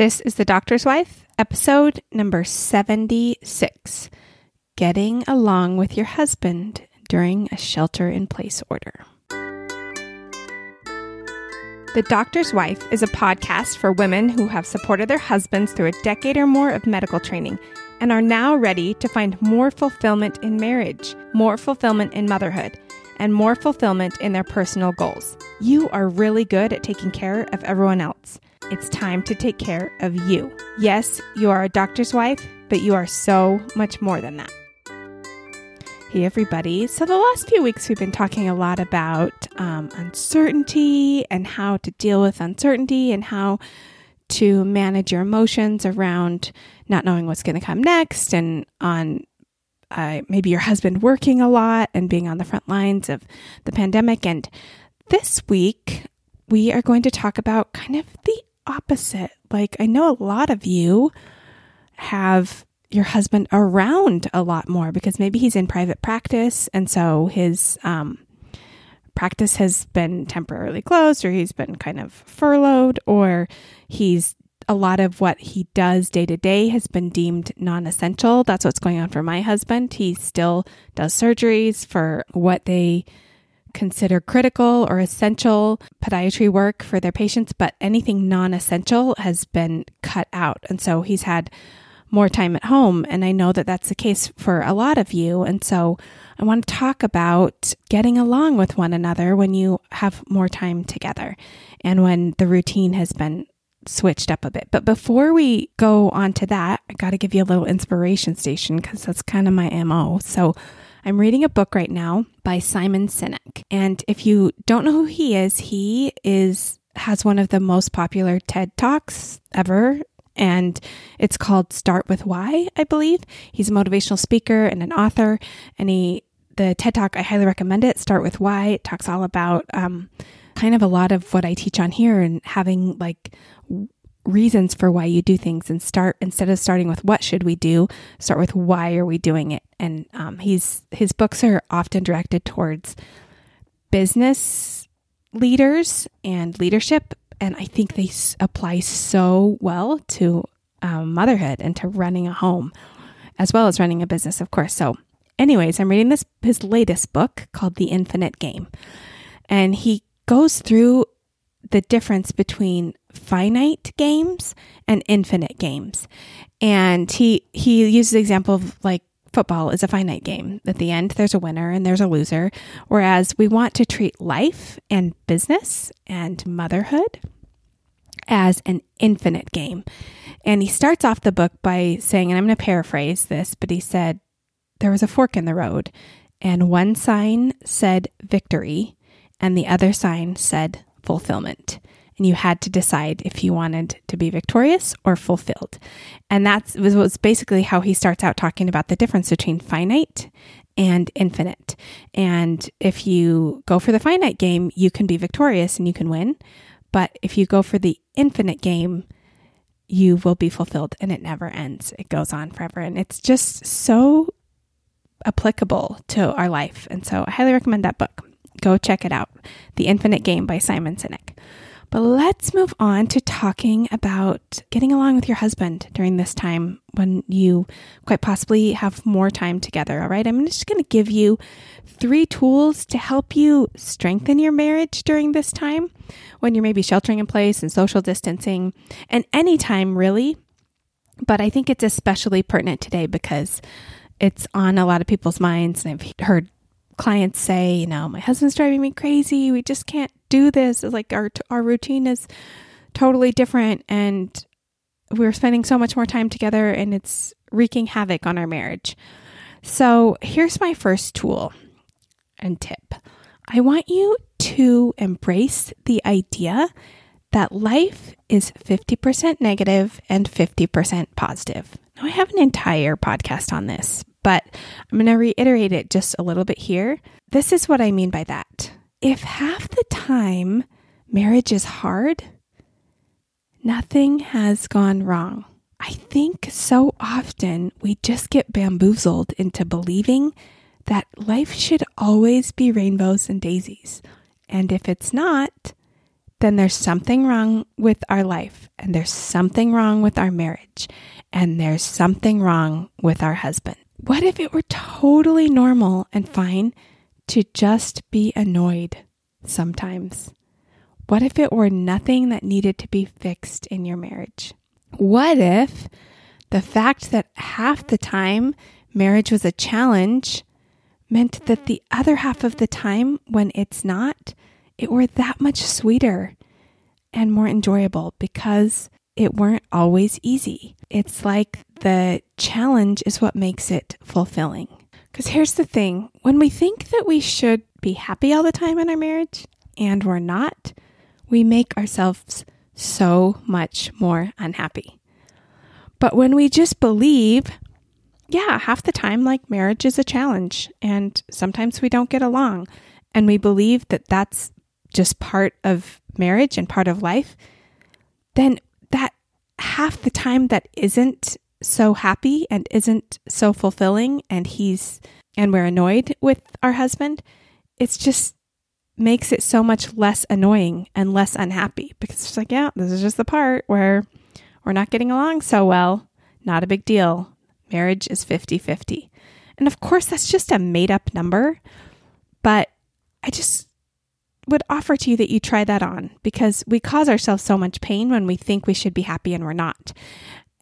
This is The Doctor's Wife, episode number 76 Getting Along with Your Husband During a Shelter in Place Order. The Doctor's Wife is a podcast for women who have supported their husbands through a decade or more of medical training and are now ready to find more fulfillment in marriage, more fulfillment in motherhood, and more fulfillment in their personal goals. You are really good at taking care of everyone else. It's time to take care of you. Yes, you are a doctor's wife, but you are so much more than that. Hey, everybody. So, the last few weeks, we've been talking a lot about um, uncertainty and how to deal with uncertainty and how to manage your emotions around not knowing what's going to come next and on uh, maybe your husband working a lot and being on the front lines of the pandemic. And this week, we are going to talk about kind of the opposite. Like, I know a lot of you have your husband around a lot more because maybe he's in private practice and so his um, practice has been temporarily closed or he's been kind of furloughed or he's a lot of what he does day to day has been deemed non essential. That's what's going on for my husband. He still does surgeries for what they consider critical or essential podiatry work for their patients, but anything non essential has been cut out. And so he's had more time at home. And I know that that's the case for a lot of you. And so I want to talk about getting along with one another when you have more time together and when the routine has been switched up a bit. But before we go on to that, I got to give you a little inspiration station because that's kind of my MO. So I'm reading a book right now by Simon Sinek. And if you don't know who he is, he is has one of the most popular TED Talks ever and it's called Start with Why, I believe. He's a motivational speaker and an author and he the TED Talk I highly recommend it. Start with Why. It talks all about um, kind of a lot of what I teach on here and having like reasons for why you do things and start instead of starting with what should we do start with why are we doing it? And um, he's his books are often directed towards business leaders and leadership and i think they s- apply so well to um, motherhood and to running a home as well as running a business of course. So anyways i'm reading this his latest book called the infinite game and he goes through the difference between finite games and infinite games. And he he uses the example of like football is a finite game. At the end there's a winner and there's a loser, whereas we want to treat life and business and motherhood as an infinite game. And he starts off the book by saying, and I'm going to paraphrase this, but he said there was a fork in the road and one sign said victory and the other sign said fulfillment. And you had to decide if you wanted to be victorious or fulfilled. And that was, was basically how he starts out talking about the difference between finite and infinite. And if you go for the finite game, you can be victorious and you can win. But if you go for the infinite game, you will be fulfilled and it never ends. It goes on forever. And it's just so applicable to our life. And so I highly recommend that book. Go check it out The Infinite Game by Simon Sinek. But let's move on to talking about getting along with your husband during this time when you quite possibly have more time together. All right. I'm just going to give you three tools to help you strengthen your marriage during this time when you're maybe sheltering in place and social distancing and anytime really. But I think it's especially pertinent today because it's on a lot of people's minds. And I've heard clients say, you know, my husband's driving me crazy. We just can't do this. It's like our our routine is totally different and we're spending so much more time together and it's wreaking havoc on our marriage. So, here's my first tool and tip. I want you to embrace the idea that life is 50% negative and 50% positive. Now, I have an entire podcast on this, but I'm going to reiterate it just a little bit here. This is what I mean by that. If half the time marriage is hard, nothing has gone wrong. I think so often we just get bamboozled into believing that life should always be rainbows and daisies. And if it's not, then there's something wrong with our life, and there's something wrong with our marriage, and there's something wrong with our husband. What if it were totally normal and fine to just be annoyed sometimes? What if it were nothing that needed to be fixed in your marriage? What if the fact that half the time marriage was a challenge meant that the other half of the time, when it's not, it were that much sweeter and more enjoyable because it weren't always easy. It's like the challenge is what makes it fulfilling. Because here's the thing when we think that we should be happy all the time in our marriage and we're not, we make ourselves so much more unhappy. But when we just believe, yeah, half the time, like marriage is a challenge and sometimes we don't get along, and we believe that that's just part of marriage and part of life, then half the time that isn't so happy and isn't so fulfilling and he's and we're annoyed with our husband, it's just makes it so much less annoying and less unhappy because it's like, yeah, this is just the part where we're not getting along so well. Not a big deal. Marriage is 50 50. And of course, that's just a made up number, but I just would offer to you that you try that on because we cause ourselves so much pain when we think we should be happy and we're not.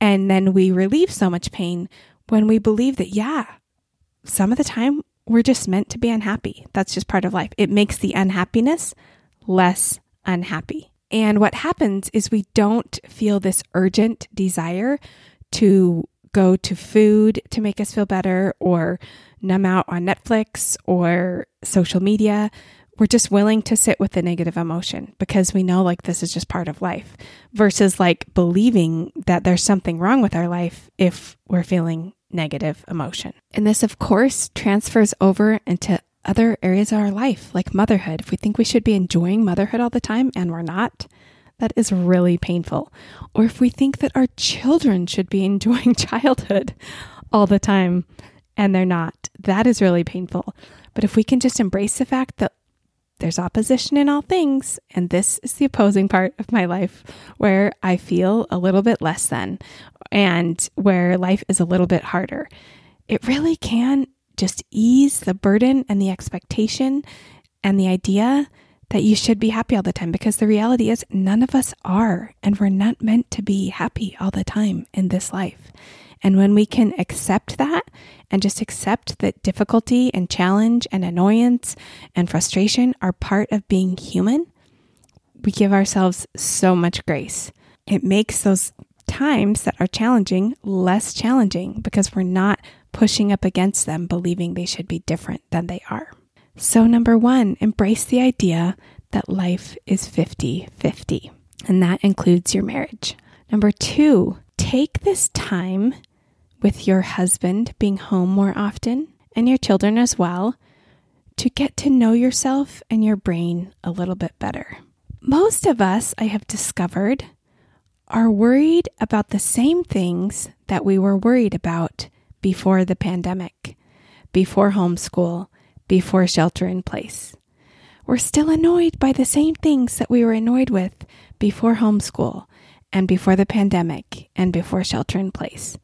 And then we relieve so much pain when we believe that, yeah, some of the time we're just meant to be unhappy. That's just part of life. It makes the unhappiness less unhappy. And what happens is we don't feel this urgent desire to go to food to make us feel better or numb out on Netflix or social media we're just willing to sit with the negative emotion because we know like this is just part of life versus like believing that there's something wrong with our life if we're feeling negative emotion. And this, of course, transfers over into other areas of our life, like motherhood. If we think we should be enjoying motherhood all the time and we're not, that is really painful. Or if we think that our children should be enjoying childhood all the time and they're not, that is really painful. But if we can just embrace the fact that there's opposition in all things, and this is the opposing part of my life where I feel a little bit less than and where life is a little bit harder. It really can just ease the burden and the expectation and the idea that you should be happy all the time because the reality is none of us are, and we're not meant to be happy all the time in this life. And when we can accept that and just accept that difficulty and challenge and annoyance and frustration are part of being human, we give ourselves so much grace. It makes those times that are challenging less challenging because we're not pushing up against them, believing they should be different than they are. So, number one, embrace the idea that life is 50 50, and that includes your marriage. Number two, take this time with your husband being home more often and your children as well to get to know yourself and your brain a little bit better. Most of us, I have discovered, are worried about the same things that we were worried about before the pandemic, before homeschool, before shelter in place. We're still annoyed by the same things that we were annoyed with before homeschool and before the pandemic and before shelter in place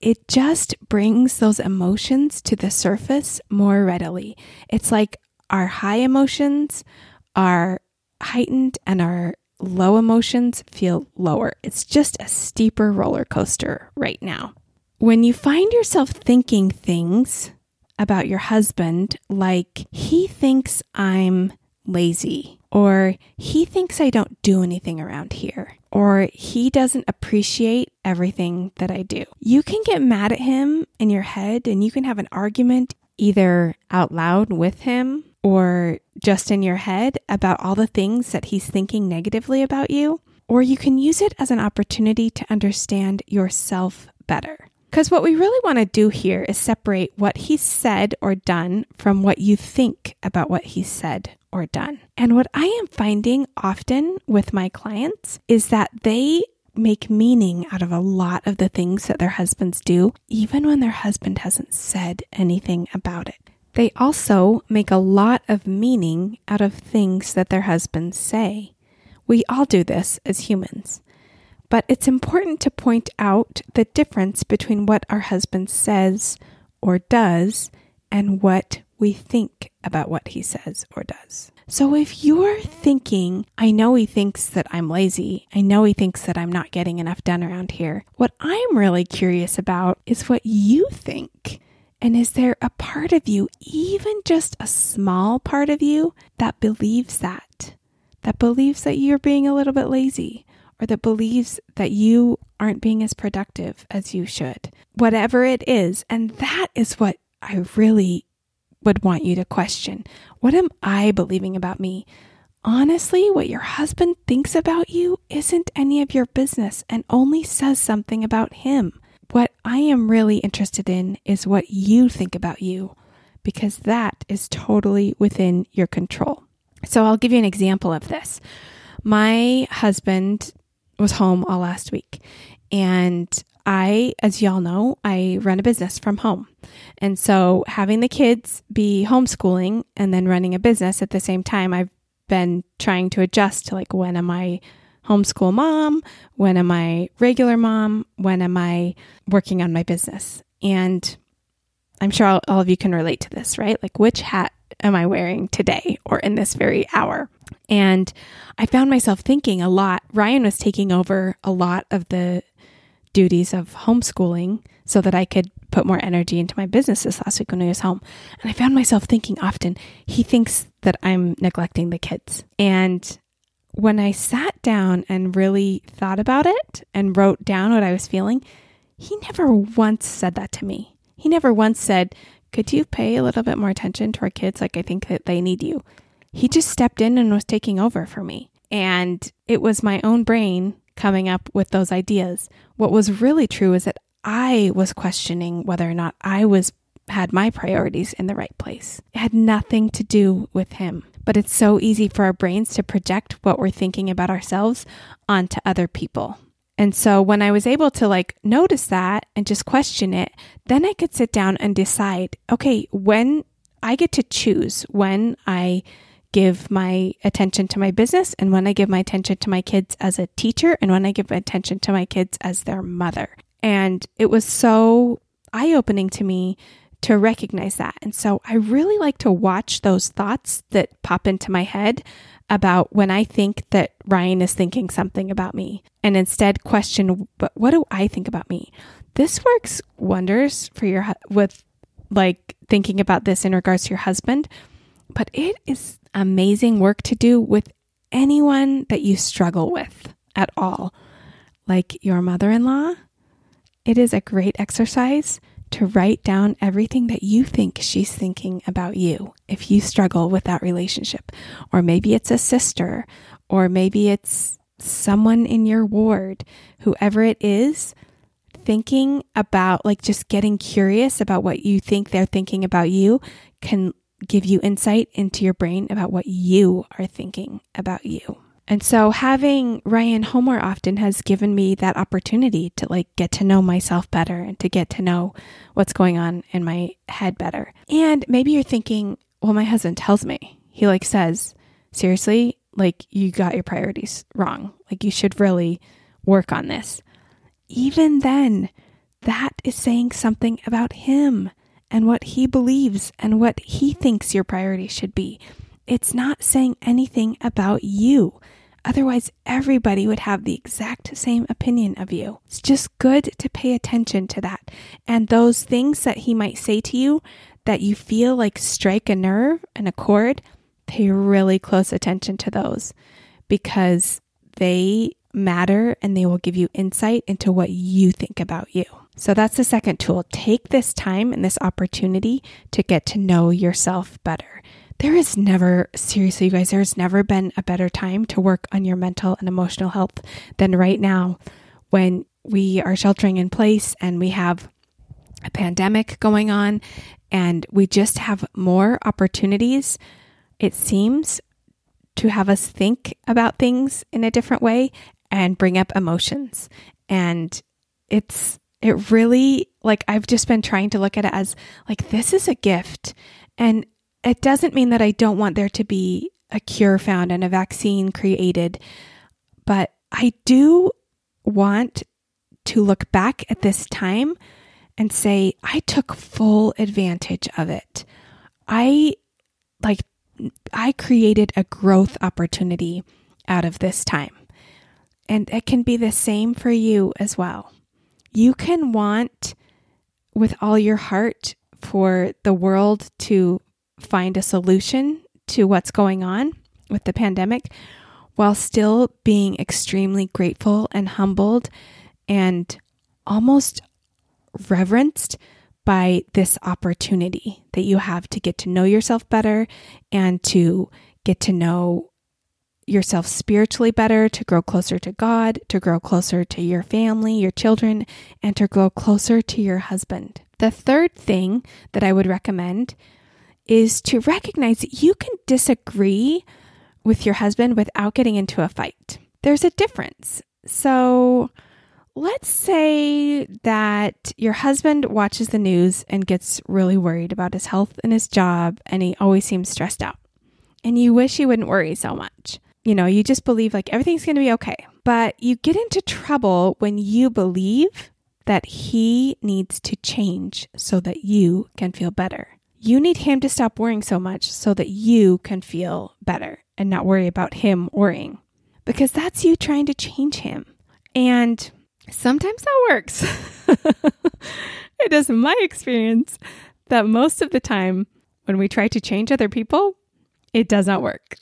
it just brings those emotions to the surface more readily. It's like our high emotions are heightened and our low emotions feel lower. It's just a steeper roller coaster right now. When you find yourself thinking things about your husband like he thinks I'm lazy or he thinks I don't do anything around here, or he doesn't appreciate everything that I do. You can get mad at him in your head and you can have an argument either out loud with him or just in your head about all the things that he's thinking negatively about you, or you can use it as an opportunity to understand yourself better. Because what we really want to do here is separate what he said or done from what you think about what he said or done. And what I am finding often with my clients is that they make meaning out of a lot of the things that their husbands do, even when their husband hasn't said anything about it. They also make a lot of meaning out of things that their husbands say We all do this as humans. But it's important to point out the difference between what our husband says or does and what we think about what he says or does. So if you're thinking, I know he thinks that I'm lazy, I know he thinks that I'm not getting enough done around here, what I'm really curious about is what you think. And is there a part of you, even just a small part of you, that believes that? That believes that you're being a little bit lazy or that believes that you aren't being as productive as you should. Whatever it is. And that is what I really would want you to question. What am I believing about me? Honestly, what your husband thinks about you isn't any of your business and only says something about him. What I am really interested in is what you think about you, because that is totally within your control. So I'll give you an example of this. My husband was home all last week, and I, as y'all know, I run a business from home. And so having the kids be homeschooling and then running a business at the same time, I've been trying to adjust to like when am I homeschool mom? When am I regular mom? When am I working on my business? And I'm sure all, all of you can relate to this, right? Like, which hat am I wearing today or in this very hour? And I found myself thinking a lot. Ryan was taking over a lot of the duties of homeschooling so that I could put more energy into my business this last week when he was home. And I found myself thinking often, he thinks that I'm neglecting the kids. And when I sat down and really thought about it and wrote down what I was feeling, he never once said that to me. He never once said, Could you pay a little bit more attention to our kids? Like, I think that they need you. He just stepped in and was taking over for me. And it was my own brain coming up with those ideas. What was really true is that I was questioning whether or not I was had my priorities in the right place. It had nothing to do with him. But it's so easy for our brains to project what we're thinking about ourselves onto other people. And so when I was able to like notice that and just question it, then I could sit down and decide, okay, when I get to choose when I give my attention to my business and when I give my attention to my kids as a teacher and when I give attention to my kids as their mother. And it was so eye opening to me to recognize that. And so I really like to watch those thoughts that pop into my head about when I think that Ryan is thinking something about me and instead question, but what do I think about me? This works wonders for your, with like thinking about this in regards to your husband, but it is amazing work to do with anyone that you struggle with at all, like your mother in law. It is a great exercise to write down everything that you think she's thinking about you if you struggle with that relationship. Or maybe it's a sister, or maybe it's someone in your ward, whoever it is, thinking about like just getting curious about what you think they're thinking about you can give you insight into your brain about what you are thinking about you. And so having Ryan home more often has given me that opportunity to like get to know myself better and to get to know what's going on in my head better. And maybe you're thinking, well, my husband tells me, he like says, seriously, like you got your priorities wrong. Like you should really work on this. Even then, that is saying something about him and what he believes and what he thinks your priorities should be. It's not saying anything about you. Otherwise, everybody would have the exact same opinion of you. It's just good to pay attention to that. And those things that he might say to you that you feel like strike a nerve and a chord, pay really close attention to those because they matter and they will give you insight into what you think about you. So that's the second tool. Take this time and this opportunity to get to know yourself better. There is never, seriously, you guys, there's never been a better time to work on your mental and emotional health than right now when we are sheltering in place and we have a pandemic going on and we just have more opportunities, it seems, to have us think about things in a different way and bring up emotions. And it's, it really, like, I've just been trying to look at it as like, this is a gift. And it doesn't mean that I don't want there to be a cure found and a vaccine created. but I do want to look back at this time and say, I took full advantage of it. I like, I created a growth opportunity out of this time. And it can be the same for you as well. You can want with all your heart for the world to find a solution to what's going on with the pandemic while still being extremely grateful and humbled and almost reverenced by this opportunity that you have to get to know yourself better and to get to know yourself spiritually better, to grow closer to God, to grow closer to your family, your children, and to grow closer to your husband. The third thing that I would recommend is to recognize that you can disagree with your husband without getting into a fight. There's a difference. So, let's say that your husband watches the news and gets really worried about his health and his job, and he always seems stressed out. And you wish he wouldn't worry so much. You know, you just believe like everything's going to be okay. But you get into trouble when you believe that he needs to change so that you can feel better. You need him to stop worrying so much so that you can feel better and not worry about him worrying. Because that's you trying to change him. And sometimes that works. it is my experience that most of the time when we try to change other people, it does not work.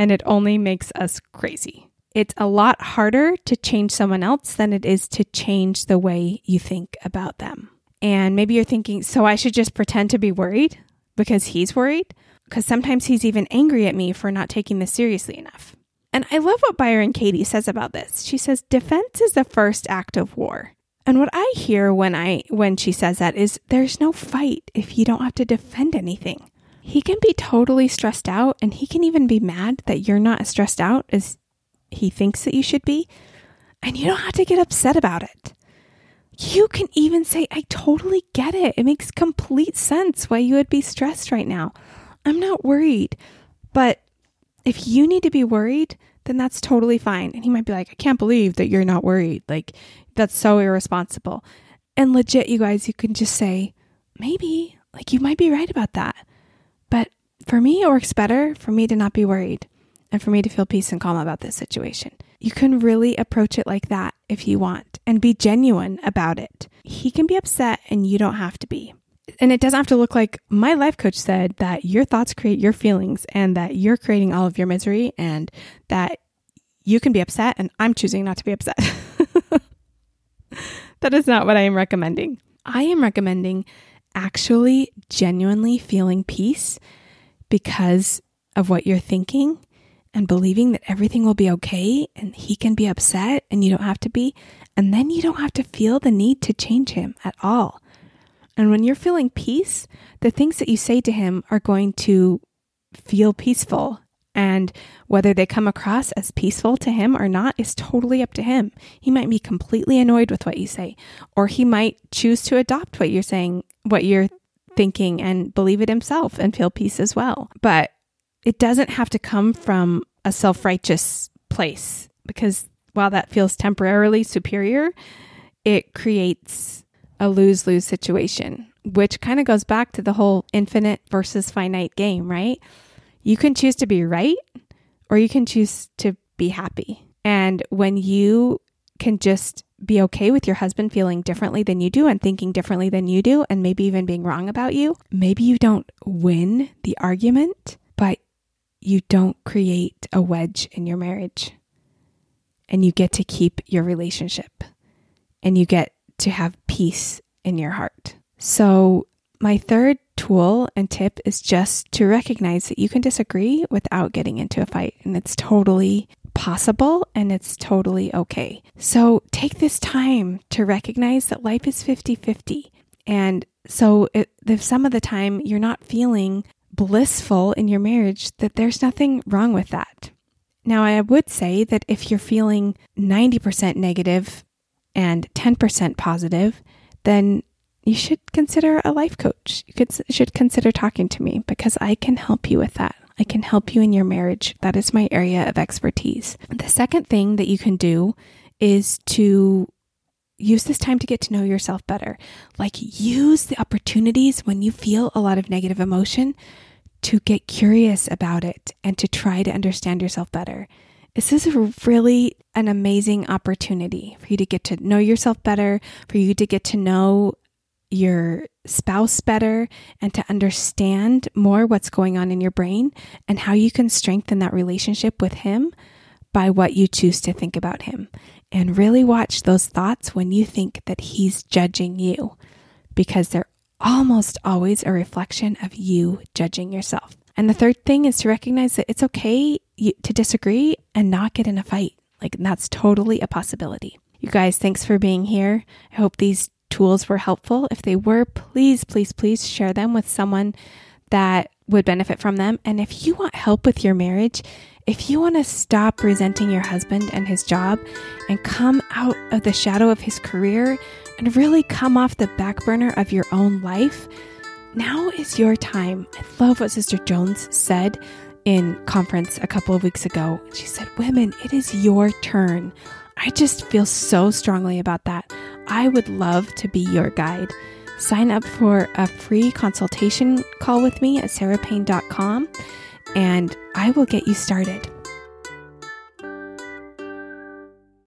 And it only makes us crazy. It's a lot harder to change someone else than it is to change the way you think about them. And maybe you're thinking, so I should just pretend to be worried because he's worried? Because sometimes he's even angry at me for not taking this seriously enough. And I love what Byron Katie says about this. She says defense is the first act of war. And what I hear when I when she says that is there's no fight if you don't have to defend anything. He can be totally stressed out and he can even be mad that you're not as stressed out as he thinks that you should be, and you don't have to get upset about it. You can even say, I totally get it. It makes complete sense why you would be stressed right now. I'm not worried. But if you need to be worried, then that's totally fine. And he might be like, I can't believe that you're not worried. Like, that's so irresponsible. And legit, you guys, you can just say, maybe, like, you might be right about that. But for me, it works better for me to not be worried and for me to feel peace and calm about this situation. You can really approach it like that if you want and be genuine about it. He can be upset and you don't have to be. And it doesn't have to look like my life coach said that your thoughts create your feelings and that you're creating all of your misery and that you can be upset and I'm choosing not to be upset. that is not what I am recommending. I am recommending actually genuinely feeling peace because of what you're thinking and believing that everything will be okay and he can be upset and you don't have to be. And then you don't have to feel the need to change him at all. And when you're feeling peace, the things that you say to him are going to feel peaceful. And whether they come across as peaceful to him or not is totally up to him. He might be completely annoyed with what you say, or he might choose to adopt what you're saying, what you're thinking, and believe it himself and feel peace as well. But it doesn't have to come from a self righteous place because while that feels temporarily superior, it creates a lose lose situation, which kind of goes back to the whole infinite versus finite game, right? You can choose to be right or you can choose to be happy. And when you can just be okay with your husband feeling differently than you do and thinking differently than you do, and maybe even being wrong about you, maybe you don't win the argument, but you don't create a wedge in your marriage and you get to keep your relationship and you get to have peace in your heart. So, my third tool and tip is just to recognize that you can disagree without getting into a fight, and it's totally possible and it's totally okay. So, take this time to recognize that life is 50 50. And so, if some of the time you're not feeling blissful in your marriage, that there's nothing wrong with that. Now, I would say that if you're feeling 90% negative and 10% positive, then you should consider a life coach. You could, should consider talking to me because I can help you with that. I can help you in your marriage. That is my area of expertise. The second thing that you can do is to use this time to get to know yourself better. Like, use the opportunities when you feel a lot of negative emotion to get curious about it and to try to understand yourself better. This is really an amazing opportunity for you to get to know yourself better, for you to get to know your spouse better, and to understand more what's going on in your brain and how you can strengthen that relationship with him by what you choose to think about him. And really watch those thoughts when you think that he's judging you, because they're almost always a reflection of you judging yourself. And the third thing is to recognize that it's okay to disagree and not get in a fight. Like that's totally a possibility. You guys, thanks for being here. I hope these tools were helpful. If they were, please, please, please share them with someone that would benefit from them. And if you want help with your marriage, if you want to stop resenting your husband and his job and come out of the shadow of his career and really come off the back burner of your own life, now is your time. I love what Sister Jones said in conference a couple of weeks ago. She said, Women, it is your turn. I just feel so strongly about that. I would love to be your guide. Sign up for a free consultation call with me at sarahpayne.com and I will get you started.